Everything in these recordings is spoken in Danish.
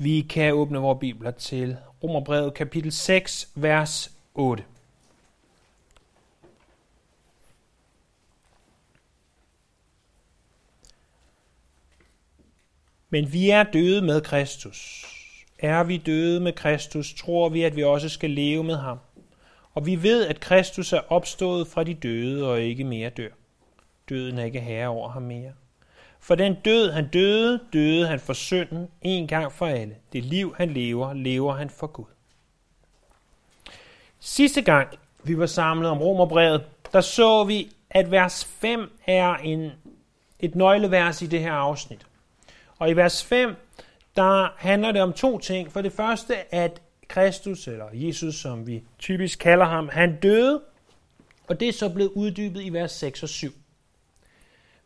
Vi kan åbne vores bibler til Romerbrevet kapitel 6, vers 8. Men vi er døde med Kristus. Er vi døde med Kristus, tror vi, at vi også skal leve med ham. Og vi ved, at Kristus er opstået fra de døde og ikke mere dør. Døden er ikke herre over ham mere. For den død, han døde, døde han for synden en gang for alle. Det liv, han lever, lever han for Gud. Sidste gang, vi var samlet om Romerbrevet, der så vi, at vers 5 er en, et nøglevers i det her afsnit. Og i vers 5, der handler det om to ting. For det første, at Kristus, eller Jesus, som vi typisk kalder ham, han døde, og det er så blevet uddybet i vers 6 og 7.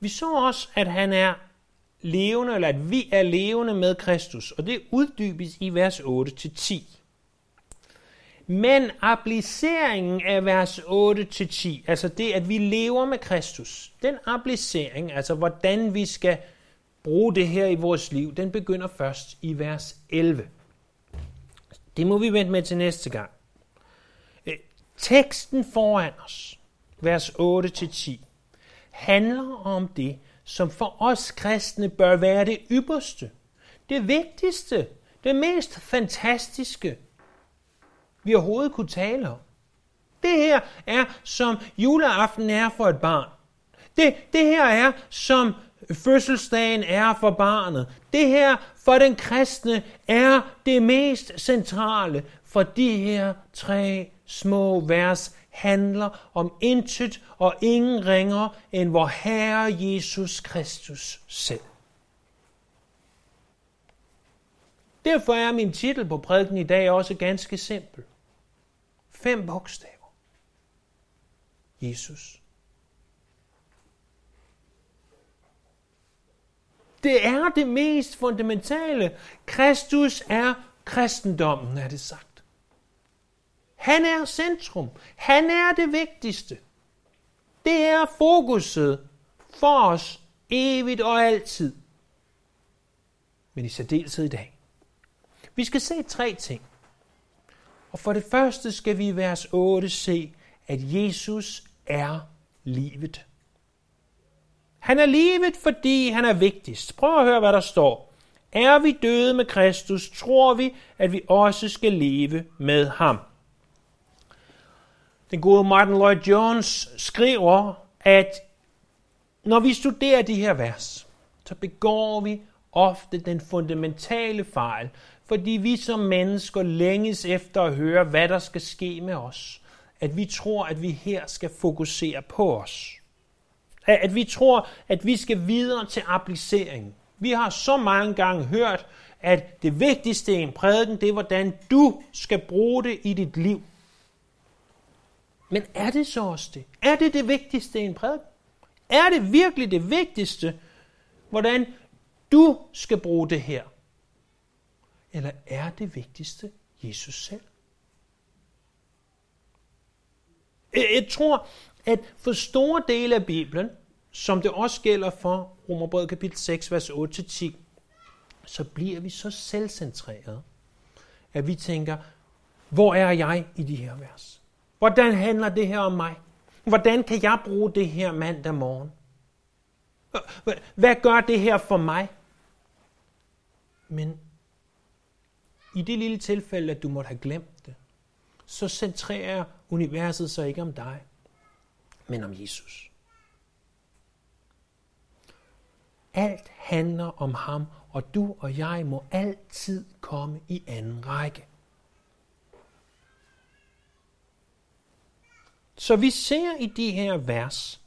Vi så også, at han er levende, eller at vi er levende med Kristus, og det uddybes i vers 8-10. Men appliceringen af vers 8-10, altså det, at vi lever med Kristus, den applicering, altså hvordan vi skal bruge det her i vores liv, den begynder først i vers 11. Det må vi vente med til næste gang. Øh, teksten foran os, vers 8-10, handler om det, som for os kristne bør være det ypperste, det vigtigste, det mest fantastiske, vi overhovedet kunne tale om. Det her er, som juleaften er for et barn. Det, det her er, som fødselsdagen er for barnet. Det her for den kristne er det mest centrale, for de her tre små vers handler om intet og ingen ringer end vor Herre Jesus Kristus selv. Derfor er min titel på prædiken i dag også ganske simpel. Fem bogstaver. Jesus. Det er det mest fundamentale. Kristus er kristendommen, er det sagt. Han er centrum. Han er det vigtigste. Det er fokuset for os evigt og altid. Men i særdeleshed i dag. Vi skal se tre ting. Og for det første skal vi i vers 8 se, at Jesus er livet. Han er livet, fordi han er vigtigst. Prøv at høre, hvad der står. Er vi døde med Kristus, tror vi, at vi også skal leve med ham. Den gode Martin Lloyd Jones skriver, at når vi studerer de her vers, så begår vi ofte den fundamentale fejl, fordi vi som mennesker længes efter at høre, hvad der skal ske med os. At vi tror, at vi her skal fokusere på os. At vi tror, at vi skal videre til applicering. Vi har så mange gange hørt, at det vigtigste i en prædiken, det er, hvordan du skal bruge det i dit liv. Men er det så også det? Er det det vigtigste i en prædiken? Er det virkelig det vigtigste, hvordan du skal bruge det her? Eller er det vigtigste Jesus selv? Jeg tror, at for store dele af Bibelen, som det også gælder for Romerbrevet kapitel 6, vers 8-10, så bliver vi så selvcentrerede, at vi tænker, hvor er jeg i de her vers? Hvordan handler det her om mig? Hvordan kan jeg bruge det her mandag morgen? Hvad gør det her for mig? Men i det lille tilfælde, at du måtte have glemt det, så centrerer universet sig ikke om dig, men om Jesus. Alt handler om ham, og du og jeg må altid komme i anden række. Så vi ser i de her vers,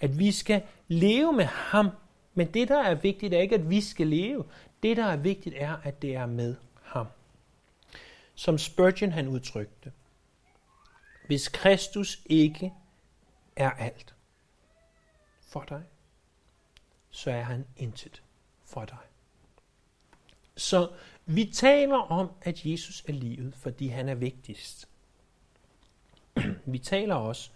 at vi skal leve med ham. Men det, der er vigtigt, er ikke, at vi skal leve. Det, der er vigtigt, er, at det er med ham. Som Spurgeon han udtrykte. Hvis Kristus ikke er alt for dig, så er han intet for dig. Så vi taler om, at Jesus er livet, fordi han er vigtigst. Vi taler også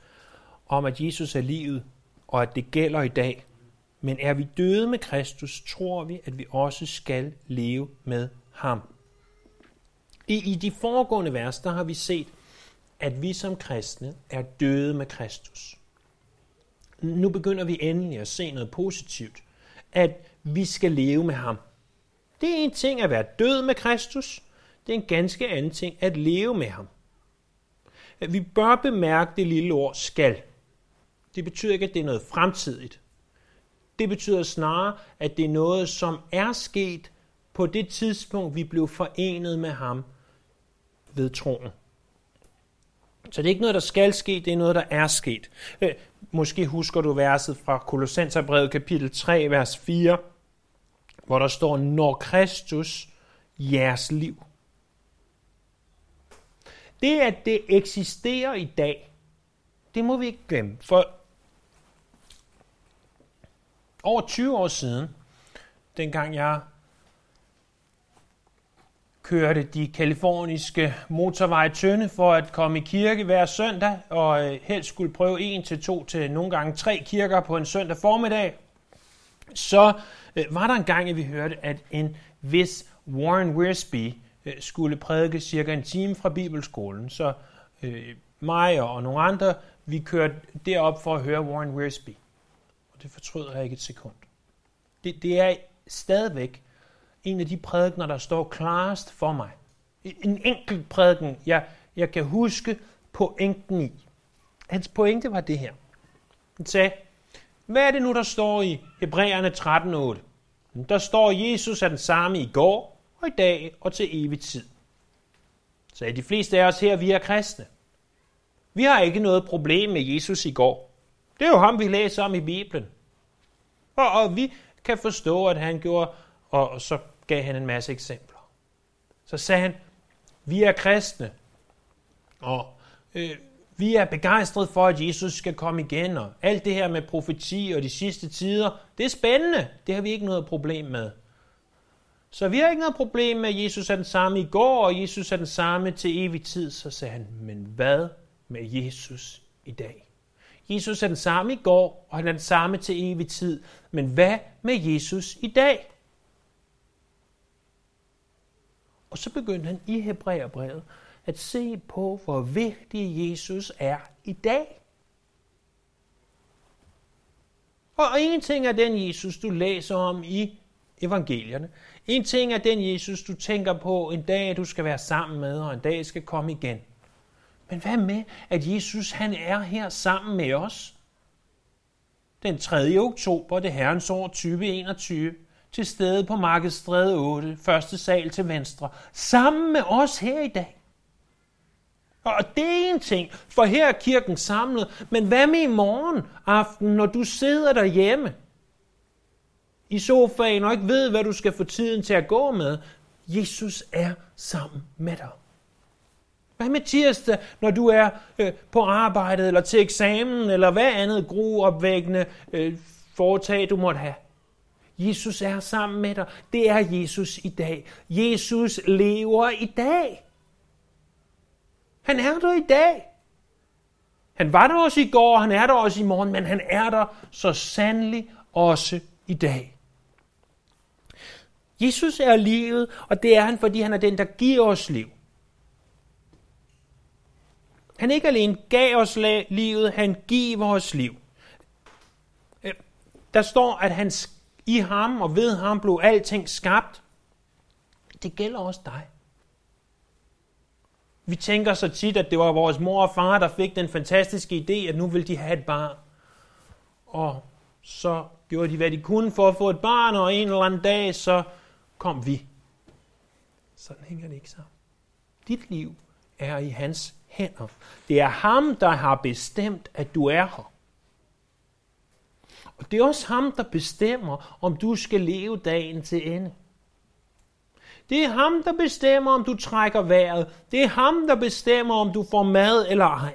om, at Jesus er livet, og at det gælder i dag. Men er vi døde med Kristus, tror vi, at vi også skal leve med ham. I, I de foregående vers, der har vi set, at vi som kristne er døde med Kristus. Nu begynder vi endelig at se noget positivt, at vi skal leve med ham. Det er en ting at være død med Kristus, det er en ganske anden ting at leve med ham. Vi bør bemærke det lille ord skal. Det betyder ikke, at det er noget fremtidigt. Det betyder snarere, at det er noget, som er sket på det tidspunkt, vi blev forenet med ham ved troen. Så det er ikke noget, der skal ske, det er noget, der er sket. Øh, måske husker du verset fra Kolossenserbrevet kapitel 3, vers 4, hvor der står, når Kristus jeres liv. Det, at det eksisterer i dag, det må vi ikke glemme. For over 20 år siden, dengang jeg kørte de kaliforniske motorveje tynde for at komme i kirke hver søndag, og øh, helst skulle prøve en til to til nogle gange tre kirker på en søndag formiddag, så øh, var der en gang, at vi hørte, at en vis Warren Wiersbe Øh, skulle prædike cirka en time fra Bibelskolen. Så øh, mig og nogle andre, vi kørte derop for at høre Warren Wiersbe. Og det fortryder jeg ikke et sekund. Det, det er stadigvæk en af de prædikener, der står klarest for mig. En enkelt prædiken, jeg, jeg kan huske pointen i. Hans pointe var det her. Han sagde, hvad er det nu, der står i Hebræerne 13.8? Der står, Jesus er den samme i går og i dag og til evig tid. Så er de fleste af os her, vi er kristne. Vi har ikke noget problem med Jesus i går. Det er jo ham, vi læser om i Bibelen. Og, og vi kan forstå, at han gjorde, og så gav han en masse eksempler. Så sagde han, vi er kristne, og øh, vi er begejstrede for, at Jesus skal komme igen, og alt det her med profeti og de sidste tider, det er spændende. Det har vi ikke noget problem med. Så vi har ikke noget problem med, at Jesus er den samme i går, og Jesus er den samme til evig tid. Så sagde han, men hvad med Jesus i dag? Jesus er den samme i går, og han er den samme til evig tid. Men hvad med Jesus i dag? Og så begyndte han i Hebræerbrevet at se på, hvor vigtig Jesus er i dag. Og en ting er den Jesus, du læser om i evangelierne. En ting er den Jesus, du tænker på en dag, du skal være sammen med, og en dag skal komme igen. Men hvad med, at Jesus han er her sammen med os? Den 3. oktober, det herrens år 2021, til stede på Markedsstræde 8, første sal til venstre, sammen med os her i dag. Og det er en ting, for her er kirken samlet, men hvad med i morgen aften, når du sidder derhjemme i sofaen og ikke ved, hvad du skal få tiden til at gå med? Jesus er sammen med dig. Hvad med tirsdag, når du er øh, på arbejdet, eller til eksamen, eller hvad andet gruopvækkende øh, foretag, du måtte have? Jesus er sammen med dig. Det er Jesus i dag. Jesus lever i dag. Han er der i dag. Han var der også i går, han er der også i morgen, men han er der så sandelig også i dag. Jesus er livet, og det er han, fordi han er den, der giver os liv. Han ikke alene gav os livet, han giver os liv. Øh, der står, at han i ham og ved ham blev alting skabt. Det gælder også dig. Vi tænker så tit, at det var vores mor og far, der fik den fantastiske idé, at nu vil de have et barn. Og så gjorde de, hvad de kunne for at få et barn, og en eller anden dag, så kom vi. Sådan hænger det ikke sammen. Dit liv er i hans hænder. Det er ham, der har bestemt, at du er her. Og det er også ham, der bestemmer, om du skal leve dagen til ende. Det er ham, der bestemmer, om du trækker vejret. Det er ham, der bestemmer, om du får mad eller ej.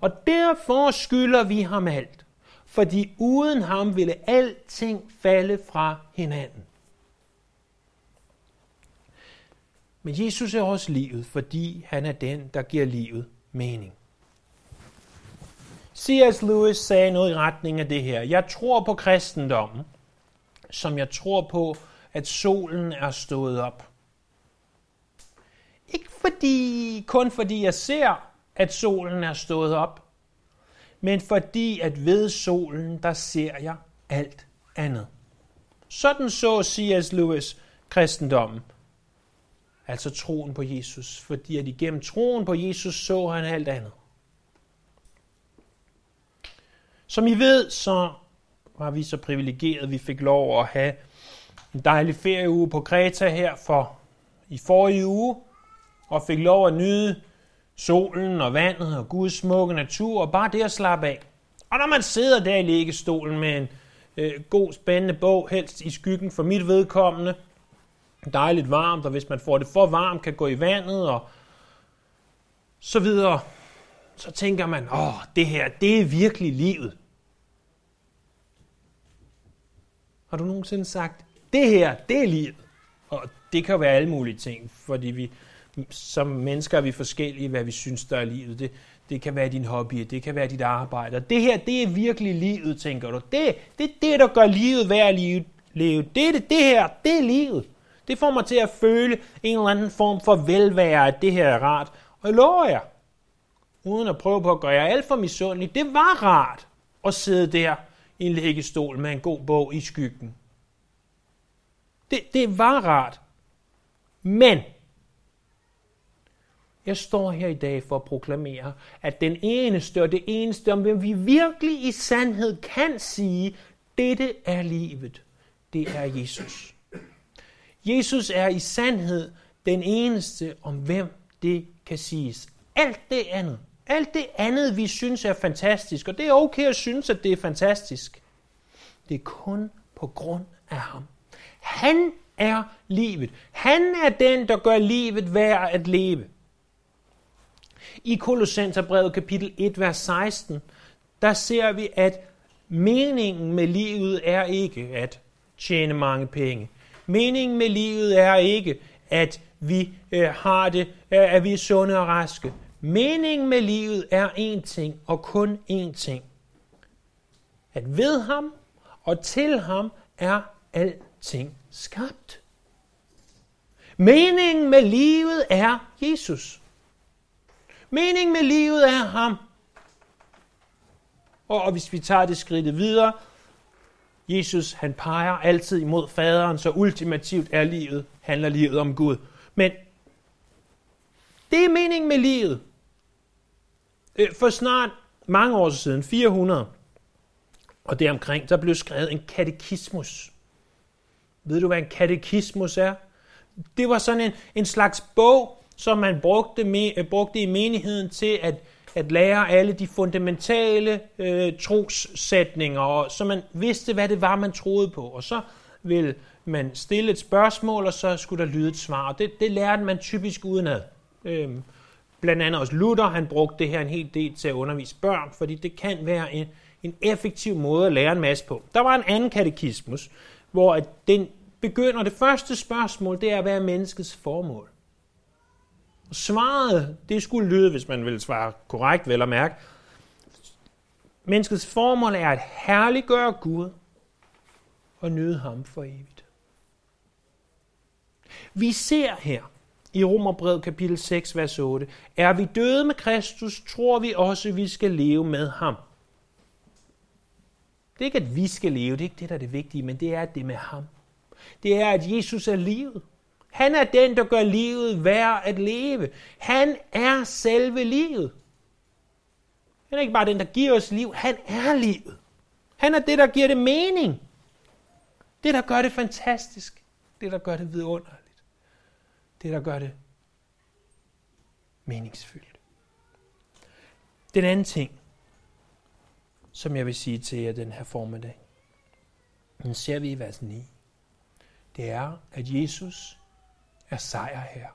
Og derfor skylder vi ham alt. Fordi uden ham ville alting falde fra hinanden. Men Jesus er også livet, fordi han er den, der giver livet mening. C.S. Lewis sagde noget i retning af det her. Jeg tror på kristendommen, som jeg tror på, at solen er stået op. Ikke fordi, kun fordi jeg ser, at solen er stået op, men fordi at ved solen, der ser jeg alt andet. Sådan så C.S. Lewis kristendommen, altså troen på Jesus, fordi at igennem troen på Jesus så han alt andet. Som I ved, så var vi så privilegeret, vi fik lov at have en dejlig ferieuge på Kreta her for i forrige uge, og fik lov at nyde solen og vandet og Guds smukke natur, og bare det at slappe af. Og når man sidder der i liggestolen med en øh, god, spændende bog, helst i skyggen for mit vedkommende, dejligt varmt, og hvis man får det for varmt, kan gå i vandet og så videre, så tænker man, åh, det her, det er virkelig livet. Har du nogensinde sagt, det her, det er livet? Og det kan jo være alle mulige ting, fordi vi som mennesker er vi forskellige, hvad vi synes, der er livet. Det, det kan være din hobby, det kan være dit arbejde. det her, det er virkelig livet, tænker du. Det, det er det, der gør livet værd at leve. Det, det, det her, det er livet. Det får mig til at føle en eller anden form for velvære, at det her er rart. Og jeg lover jer, uden at prøve på at gøre jer alt for misundelig, det var rart at sidde der i en læggestol med en god bog i skyggen. Det, det var rart. Men jeg står her i dag for at proklamere, at den eneste og det eneste, om hvem vi virkelig i sandhed kan sige, dette er livet, det er Jesus. Jesus er i sandhed den eneste, om hvem det kan siges. Alt det andet, alt det andet, vi synes er fantastisk, og det er okay at synes, at det er fantastisk, det er kun på grund af ham. Han er livet. Han er den, der gør livet værd at leve. I Kolossenserbrevet kapitel 1, vers 16, der ser vi, at meningen med livet er ikke at tjene mange penge. Meningen med livet er ikke, at vi øh, har det, øh, at vi er sunde og raske. Meningen med livet er én ting, og kun én ting. At ved ham og til ham er alting skabt. Meningen med livet er Jesus. Meningen med livet er ham. Og, og hvis vi tager det skridt videre, Jesus han peger altid imod faderen, så ultimativt er livet, handler livet om Gud. Men det er meningen med livet. Øh, for snart mange år siden, 400, og deromkring, der blev skrevet en katekismus. Ved du, hvad en katekismus er? Det var sådan en, en slags bog, som man brugte, me, brugte i menigheden til at, at lære alle de fundamentale øh, trossætninger, og så man vidste, hvad det var, man troede på. Og så ville man stille et spørgsmål, og så skulle der lyde et svar. Og det, det lærte man typisk udenad. Øhm, blandt andet også Luther, han brugte det her en hel del til at undervise børn, fordi det kan være en, en effektiv måde at lære en masse på. Der var en anden katekismus, hvor at den begynder, det første spørgsmål, det er, hvad er menneskets formål? Og svaret, det skulle lyde, hvis man ville svare korrekt, vel at mærke. Menneskets formål er at herliggøre Gud og nyde ham for evigt. Vi ser her i Romerbrevet kapitel 6, vers 8, er vi døde med Kristus, tror vi også, vi skal leve med ham. Det er ikke, at vi skal leve, det er ikke det, der er det vigtige, men det er, at det er med ham. Det er, at Jesus er livet. Han er den, der gør livet værd at leve. Han er selve livet. Han er ikke bare den, der giver os liv. Han er livet. Han er det, der giver det mening. Det, der gør det fantastisk. Det, der gør det vidunderligt. Det, der gør det meningsfyldt. Den anden ting, som jeg vil sige til jer den her formiddag, den ser vi i vers 9. Det er, at Jesus er sejr her.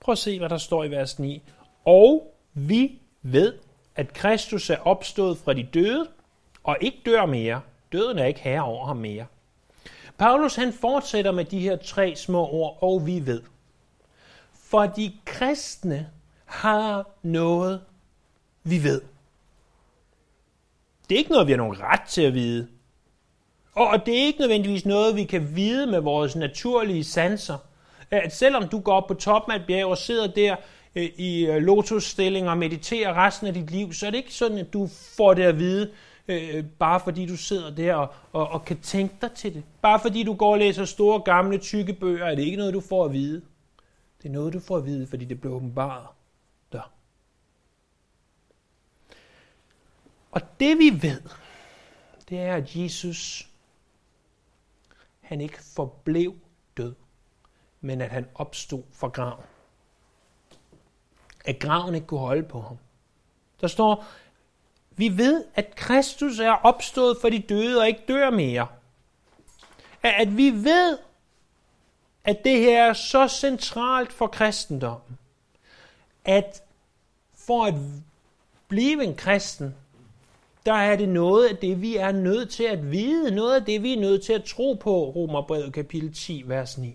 Prøv at se, hvad der står i vers 9. Og vi ved, at Kristus er opstået fra de døde, og ikke dør mere. Døden er ikke herre over ham mere. Paulus han fortsætter med de her tre små ord, og vi ved. For de kristne har noget, vi ved. Det er ikke noget, vi har nogen ret til at vide. Og det er ikke nødvendigvis noget, vi kan vide med vores naturlige sanser. At selvom du går op på toppen af et bjerg og sidder der øh, i øh, lotusstilling og mediterer resten af dit liv, så er det ikke sådan, at du får det at vide, øh, bare fordi du sidder der og, og, og kan tænke dig til det. Bare fordi du går og læser store, gamle, tykke bøger, er det ikke noget, du får at vide. Det er noget, du får at vide, fordi det bliver åbenbaret der. Og det vi ved, det er, at Jesus, han ikke forblev død, men at han opstod fra graven. At graven ikke kunne holde på ham. Der står, vi ved, at Kristus er opstået for de døde og ikke dør mere. At vi ved, at det her er så centralt for kristendommen, at for at blive en kristen, der er det noget af det, vi er nødt til at vide, noget af det, vi er nødt til at tro på, Romerbrevet kapitel 10, vers 9.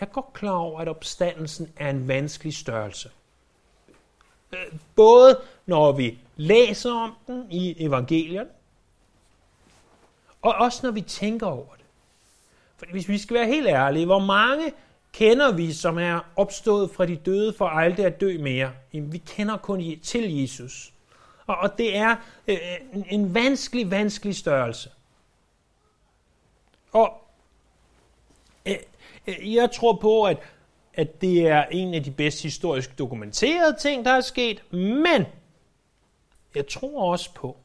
Jeg er godt klar over, at opstandelsen er en vanskelig størrelse. Øh, både når vi læser om den i evangelierne, og også når vi tænker over det. For hvis vi skal være helt ærlige, hvor mange kender vi, som er opstået fra de døde for aldrig at dø mere? Jamen, vi kender kun til Jesus. Og, og det er øh, en, en vanskelig, vanskelig størrelse. Og øh, øh, jeg tror på, at, at det er en af de bedst historisk dokumenterede ting, der er sket, men jeg tror også på,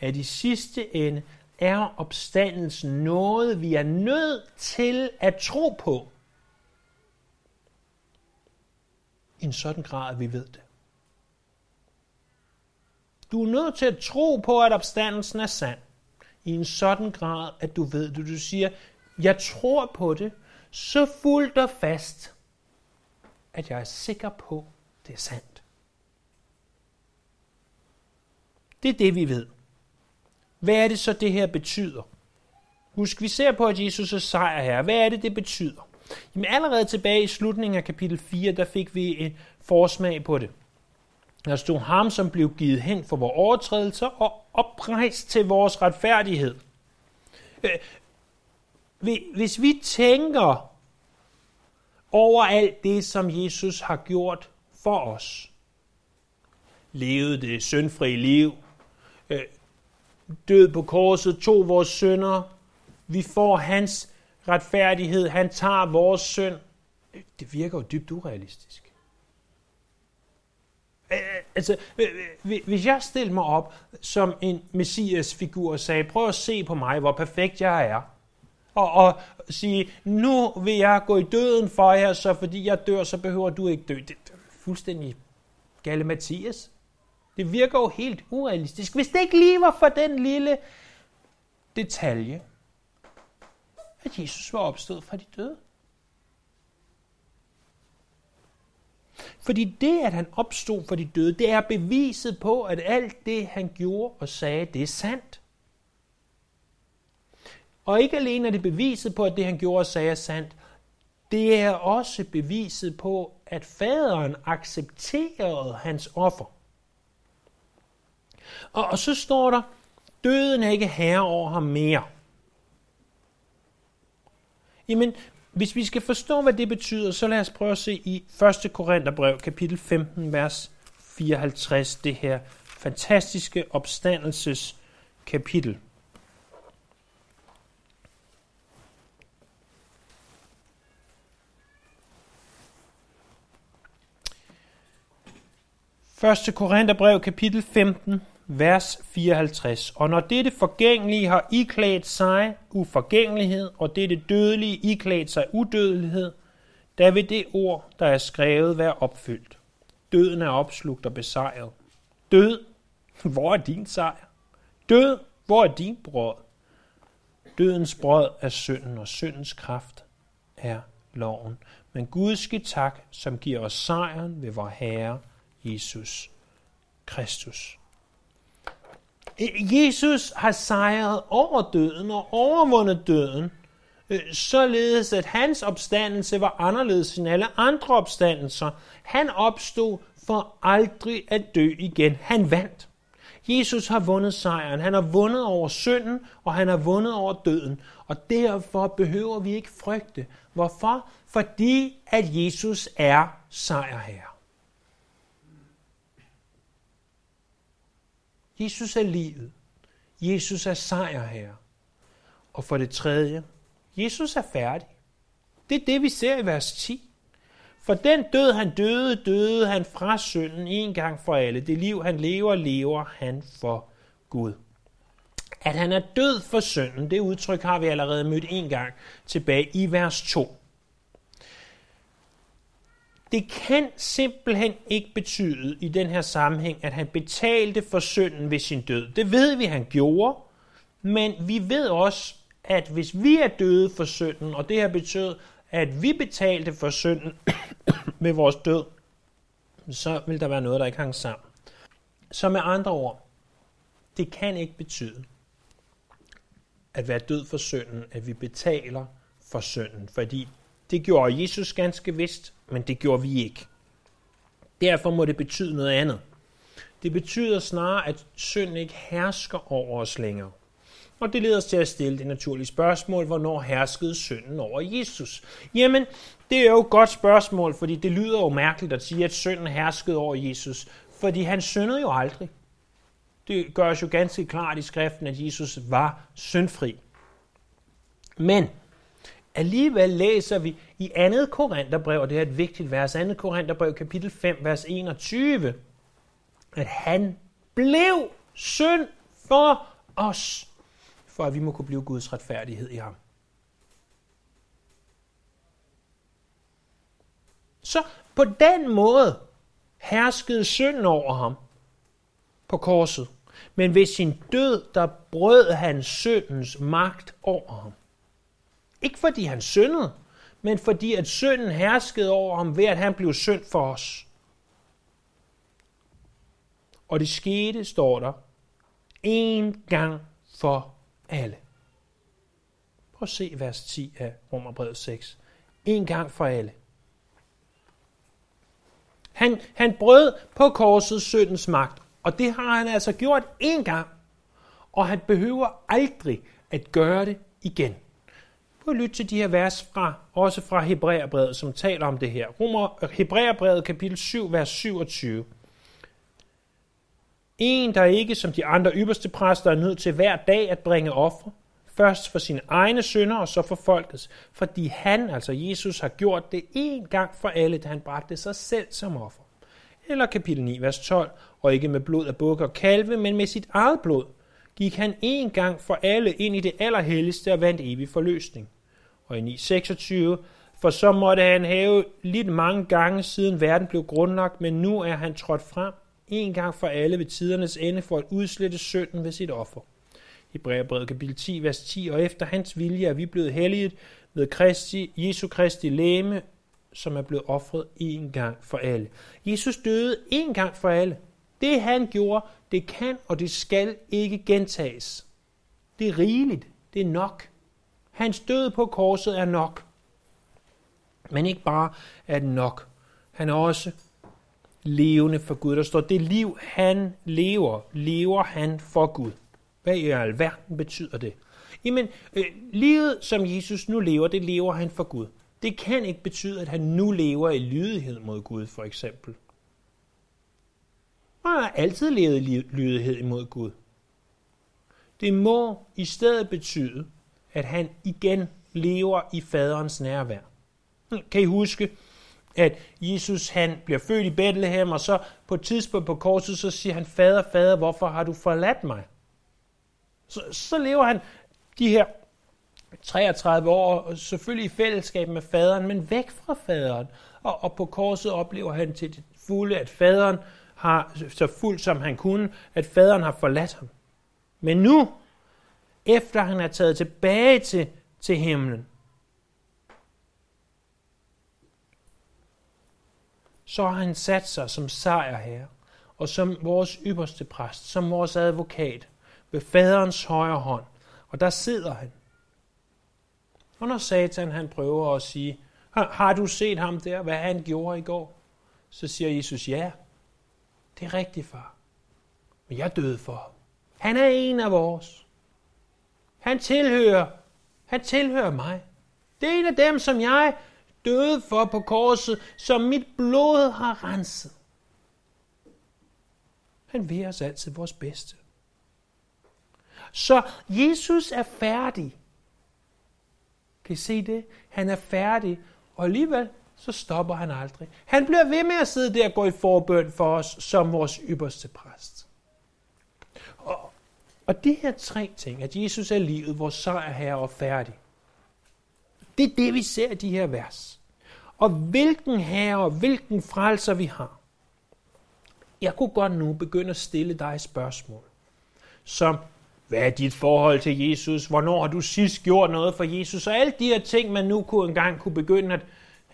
at i sidste ende er opstandelsen noget, vi er nødt til at tro på. I en sådan grad, at vi ved det. Du er nødt til at tro på, at opstandelsen er sand. I en sådan grad, at du ved det. Du siger, jeg tror på det, så fuldt og fast, at jeg er sikker på, det er sandt. Det er det, vi ved. Hvad er det så, det her betyder? Husk, vi ser på, at Jesus er sejr her. Hvad er det, det betyder? Jamen allerede tilbage i slutningen af kapitel 4, der fik vi en forsmag på det. Der stod ham, som blev givet hen for vores overtrædelser og oprejst til vores retfærdighed. Øh, hvis vi tænker over alt det, som Jesus har gjort for os, levede det syndfri liv, øh, død på korset, tog vores synder, vi får hans retfærdighed, han tager vores synd. Øh, det virker jo dybt urealistisk. Øh, altså, øh, øh, hvis jeg stillede mig op som en messiasfigur og sagde, prøv at se på mig, hvor perfekt jeg er, og, og sige, nu vil jeg gå i døden for jer, så fordi jeg dør, så behøver du ikke dø. Det er fuldstændig gale Mathias. Det virker jo helt urealistisk. Hvis det ikke lige var for den lille detalje, at Jesus var opstået fra de døde. Fordi det, at han opstod for de døde, det er beviset på, at alt det, han gjorde og sagde, det er sandt. Og ikke alene er det beviset på, at det, han gjorde og sagde, er sandt, det er også beviset på, at faderen accepterede hans offer. Og, og så står der, døden er ikke herre over ham mere. Jamen, hvis vi skal forstå, hvad det betyder, så lad os prøve at se i 1. Korintherbrev, kapitel 15, vers 54, det her fantastiske opstandelses kapitel. 1. Korintherbrev kapitel 15, vers 54. Og når dette forgængelige har iklædt sig uforgængelighed, og dette dødelige iklædt sig udødelighed, da vil det ord, der er skrevet, være opfyldt. Døden er opslugt og besejret. Død, hvor er din sejr? Død, hvor er din brød? Dødens brød er synden, og syndens kraft er loven. Men Gud skal tak, som giver os sejren ved vor Herre Jesus Kristus. Jesus har sejret over døden og overvundet døden, øh, således at hans opstandelse var anderledes end alle andre opstandelser. Han opstod for aldrig at dø igen. Han vandt. Jesus har vundet sejren. Han har vundet over synden, og han har vundet over døden. Og derfor behøver vi ikke frygte. Hvorfor? Fordi at Jesus er sejrherre. Jesus er livet. Jesus er sejrherre. Og for det tredje, Jesus er færdig. Det er det, vi ser i vers 10. For den død, han døde, døde han fra synden en gang for alle. Det liv, han lever, lever han for Gud. At han er død for synden, det udtryk har vi allerede mødt en gang tilbage i vers 2. Det kan simpelthen ikke betyde i den her sammenhæng, at han betalte for synden ved sin død. Det ved vi, han gjorde, men vi ved også, at hvis vi er døde for synden, og det her betød, at vi betalte for synden med vores død, så vil der være noget, der ikke hang sammen. Så med andre ord, det kan ikke betyde, at være død for synden, at vi betaler for synden, fordi det gjorde Jesus ganske vist, men det gjorde vi ikke. Derfor må det betyde noget andet. Det betyder snarere, at synden ikke hersker over os længere. Og det leder os til at stille det naturlige spørgsmål, hvornår herskede synden over Jesus? Jamen, det er jo et godt spørgsmål, fordi det lyder jo mærkeligt at sige, at synden herskede over Jesus, fordi han syndede jo aldrig. Det gøres jo ganske klart i skriften, at Jesus var syndfri. Men alligevel læser vi i 2. Korintherbrev, og det er et vigtigt vers, 2. Korintherbrev kapitel 5, vers 21, at han blev synd for os, for at vi må kunne blive Guds retfærdighed i ham. Så på den måde herskede synden over ham på korset. Men ved sin død, der brød han syndens magt over ham. Ikke fordi han syndede, men fordi at synden herskede over ham ved, at han blev synd for os. Og det skete, står der, en gang for alle. Prøv at se vers 10 af Romerbrevet 6. En gang for alle. Han, han brød på korset syndens magt, og det har han altså gjort en gang, og han behøver aldrig at gøre det igen. Prøv at lytte til de her vers fra, også fra Hebræerbrevet, som taler om det her. Romer, Hebræerbrevet kapitel 7, vers 27. En, der ikke som de andre ypperste præster er nødt til hver dag at bringe offer, først for sine egne synder og så for folkets, fordi han, altså Jesus, har gjort det en gang for alle, da han bragte sig selv som offer. Eller kapitel 9, vers 12, og ikke med blod af bukker og kalve, men med sit eget blod, gik han en gang for alle ind i det allerhelligste og vandt evig forløsning. Og i 9.26, for så måtte han have lidt mange gange siden verden blev grundlagt, men nu er han trådt frem en gang for alle ved tidernes ende for at udslette synden ved sit offer. Hebræerbrevet kapitel 10, vers 10, og efter hans vilje er vi blevet helliget ved Kristi, Jesu Kristi læme, som er blevet offret en gang for alle. Jesus døde en gang for alle. Det han gjorde, det kan og det skal ikke gentages. Det er rigeligt. Det er nok. Hans død på korset er nok. Men ikke bare er den nok. Han er også levende for Gud. Der står, det liv han lever, lever han for Gud. Hvad i alverden betyder det? Jamen, øh, livet som Jesus nu lever, det lever han for Gud. Det kan ikke betyde, at han nu lever i lydighed mod Gud, for eksempel. Han har altid levet i lydighed imod Gud. Det må i stedet betyde, at han igen lever i faderens nærvær. Kan I huske, at Jesus han bliver født i Bethlehem, og så på et tidspunkt på korset, så siger han, Fader, Fader, hvorfor har du forladt mig? Så, så lever han de her 33 år, selvfølgelig i fællesskab med faderen, men væk fra faderen. Og, og på korset oplever han til det fulde, at faderen har så fuldt som han kunne, at faderen har forladt ham. Men nu, efter han er taget tilbage til, til himlen, så har han sat sig som sejrherre og som vores ypperste præst, som vores advokat ved faderens højre hånd. Og der sidder han. Og når Satan han prøver at sige, har du set ham der, hvad han gjorde i går? Så siger Jesus, ja, det er rigtigt, far. Men jeg døde for ham. Han er en af vores. Han tilhører, han tilhører mig. Det er en af dem, som jeg døde for på korset, som mit blod har renset. Han vil os altid vores bedste. Så Jesus er færdig. Kan I se det? Han er færdig, og alligevel så stopper han aldrig. Han bliver ved med at sidde der og gå i forbøn for os som vores ypperste præst. Og, det de her tre ting, at Jesus er livet, vores sejr her og færdig, det er det, vi ser i de her vers. Og hvilken herre og hvilken frelser vi har. Jeg kunne godt nu begynde at stille dig spørgsmål, som hvad er dit forhold til Jesus? Hvornår har du sidst gjort noget for Jesus? Og alle de her ting, man nu kunne engang kunne begynde at,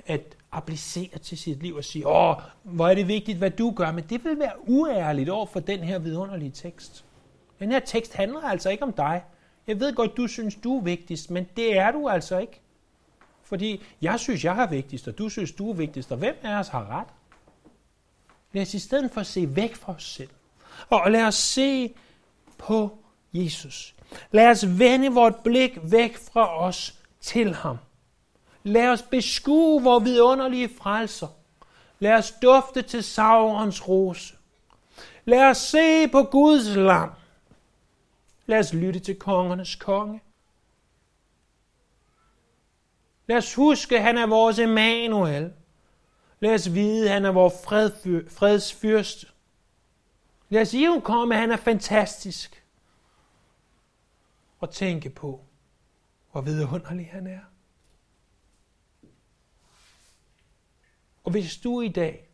at applicere til sit liv og sige, åh, hvor er det vigtigt, hvad du gør. Men det vil være uærligt over for den her vidunderlige tekst. Den her tekst handler altså ikke om dig. Jeg ved godt, du synes, du er vigtigst, men det er du altså ikke. Fordi jeg synes, jeg er vigtigst, og du synes, du er vigtigst, og hvem af os har ret? Lad os i stedet for se væk fra os selv, og lad os se på Jesus. Lad os vende vort blik væk fra os til ham. Lad os beskue vores vidunderlige frelser. Lad os dufte til Saurons rose. Lad os se på Guds lam. Lad os lytte til kongernes konge. Lad os huske, at han er vores Emmanuel. Lad os vide, at han er vores fredsfyrste. Lad os jo komme, at han er fantastisk. Og tænke på, hvor vidunderlig han er. Og hvis du i dag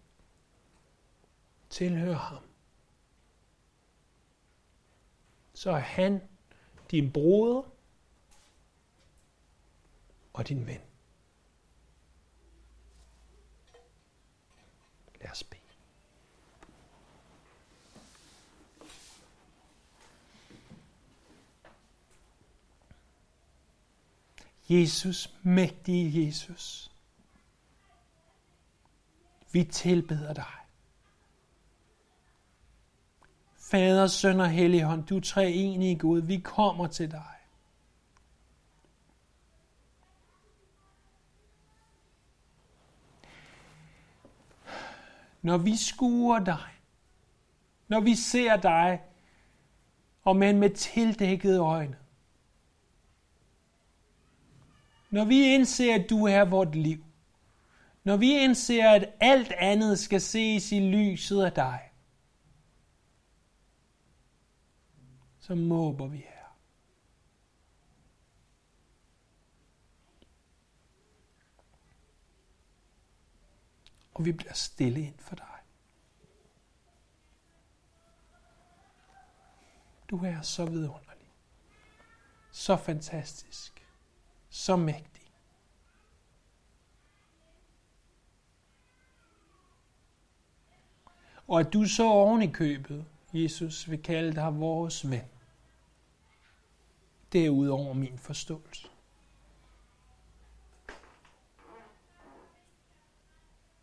tilhører ham, så er han din broder og din ven. Lad os bede. Jesus, mægtige Jesus. Vi tilbeder dig. Fader, Søn og Helligånd, du tre enige Gud, vi kommer til dig. Når vi skuer dig, når vi ser dig, og men med tildækkede øjne, når vi indser, at du er vort liv, når vi indser, at alt andet skal ses i lyset af dig, så måber vi her. Og vi bliver stille ind for dig. Du er så vidunderlig. Så fantastisk. Så mægtig. Og at du så oven i købet, Jesus, vil kalde dig vores ven. Det er ud over min forståelse.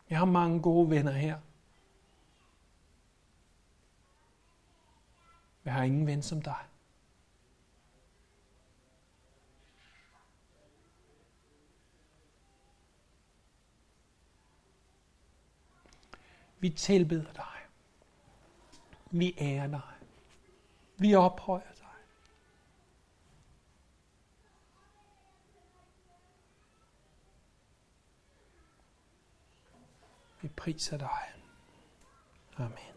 Jeg har mange gode venner her. Jeg har ingen ven som dig. Vi tilbeder dig. Vi ærer dig. Vi ophøjer dig. Vi priser dig. Amen.